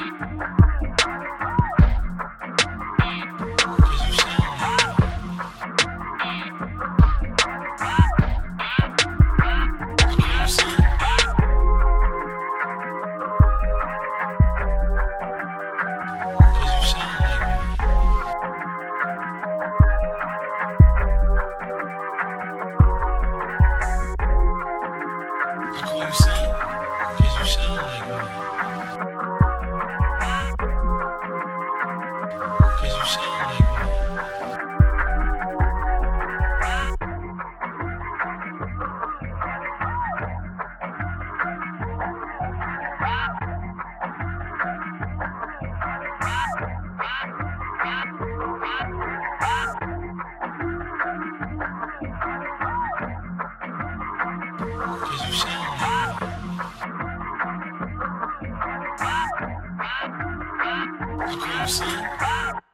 Like you sound like me. Cause you sound like.